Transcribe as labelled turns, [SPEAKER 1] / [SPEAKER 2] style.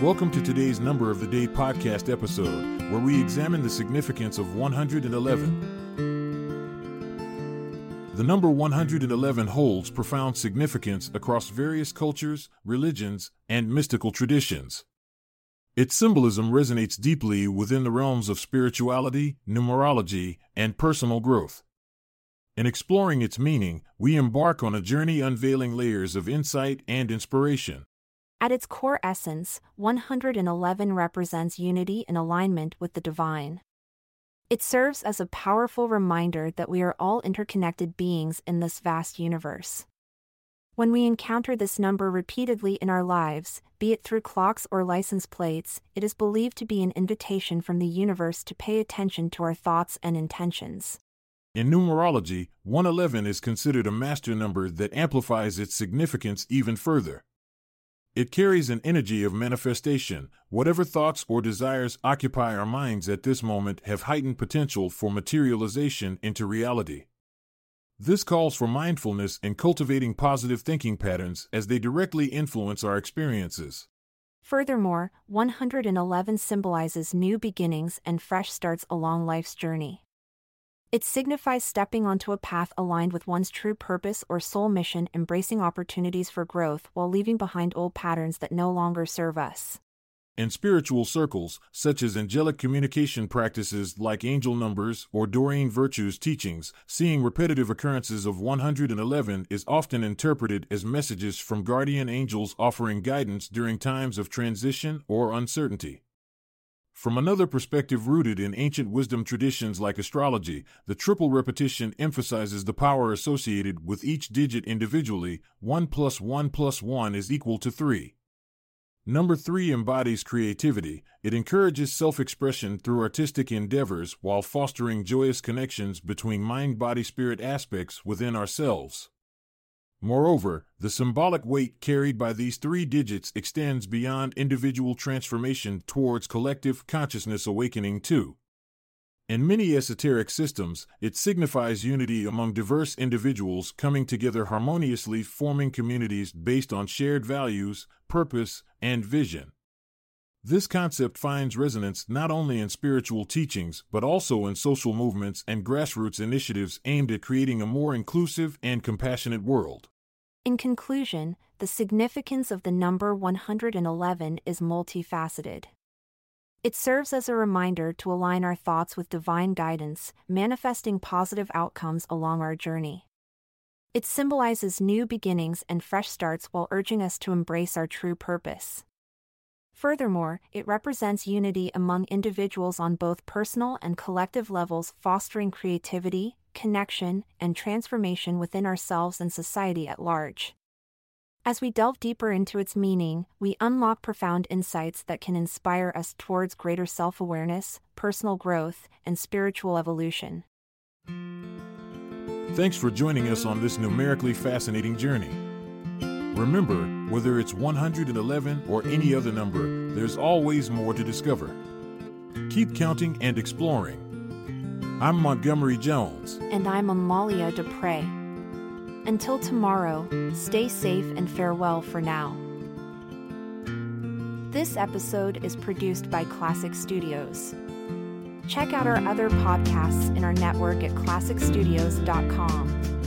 [SPEAKER 1] Welcome to today's Number of the Day podcast episode, where we examine the significance of 111. The number 111 holds profound significance across various cultures, religions, and mystical traditions. Its symbolism resonates deeply within the realms of spirituality, numerology, and personal growth. In exploring its meaning, we embark on a journey unveiling layers of insight and inspiration.
[SPEAKER 2] At its core essence, 111 represents unity and alignment with the divine. It serves as a powerful reminder that we are all interconnected beings in this vast universe. When we encounter this number repeatedly in our lives, be it through clocks or license plates, it is believed to be an invitation from the universe to pay attention to our thoughts and intentions.
[SPEAKER 1] In numerology, 111 is considered a master number that amplifies its significance even further. It carries an energy of manifestation. Whatever thoughts or desires occupy our minds at this moment have heightened potential for materialization into reality. This calls for mindfulness and cultivating positive thinking patterns as they directly influence our experiences.
[SPEAKER 2] Furthermore, 111 symbolizes new beginnings and fresh starts along life's journey. It signifies stepping onto a path aligned with one's true purpose or soul mission, embracing opportunities for growth while leaving behind old patterns that no longer serve us.
[SPEAKER 1] In spiritual circles, such as angelic communication practices like angel numbers or Doreen Virtue's teachings, seeing repetitive occurrences of 111 is often interpreted as messages from guardian angels offering guidance during times of transition or uncertainty. From another perspective rooted in ancient wisdom traditions like astrology, the triple repetition emphasizes the power associated with each digit individually 1 plus 1 plus 1 is equal to 3. Number 3 embodies creativity. It encourages self expression through artistic endeavors while fostering joyous connections between mind body spirit aspects within ourselves. Moreover, the symbolic weight carried by these three digits extends beyond individual transformation towards collective consciousness awakening too. In many esoteric systems, it signifies unity among diverse individuals coming together harmoniously, forming communities based on shared values, purpose, and vision. This concept finds resonance not only in spiritual teachings, but also in social movements and grassroots initiatives aimed at creating a more inclusive and compassionate world.
[SPEAKER 2] In conclusion, the significance of the number 111 is multifaceted. It serves as a reminder to align our thoughts with divine guidance, manifesting positive outcomes along our journey. It symbolizes new beginnings and fresh starts while urging us to embrace our true purpose. Furthermore, it represents unity among individuals on both personal and collective levels, fostering creativity, connection, and transformation within ourselves and society at large. As we delve deeper into its meaning, we unlock profound insights that can inspire us towards greater self awareness, personal growth, and spiritual evolution.
[SPEAKER 1] Thanks for joining us on this numerically fascinating journey. Remember, whether it's 111 or any other number, there's always more to discover. Keep counting and exploring. I'm Montgomery Jones.
[SPEAKER 2] And I'm Amalia Dupre. Until tomorrow, stay safe and farewell for now. This episode is produced by Klassic Studios. Check out our other podcasts in our network at klassicstudios.com.